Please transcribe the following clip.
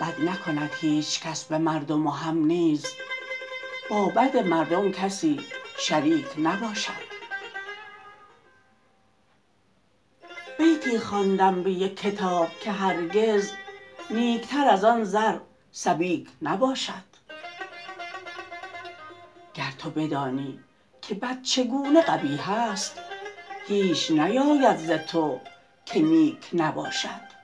بد نکند هیچکس به مردم و هم نیز. با بد مردم کسی شریک نباشد. بیتی خواندم به یک کتاب که هرگز نیکتر از آن زر سبیک نباشد. گر تو بدانی که بد چگونه قبیح است هیچ نیاید ز تو که نیک نباشد.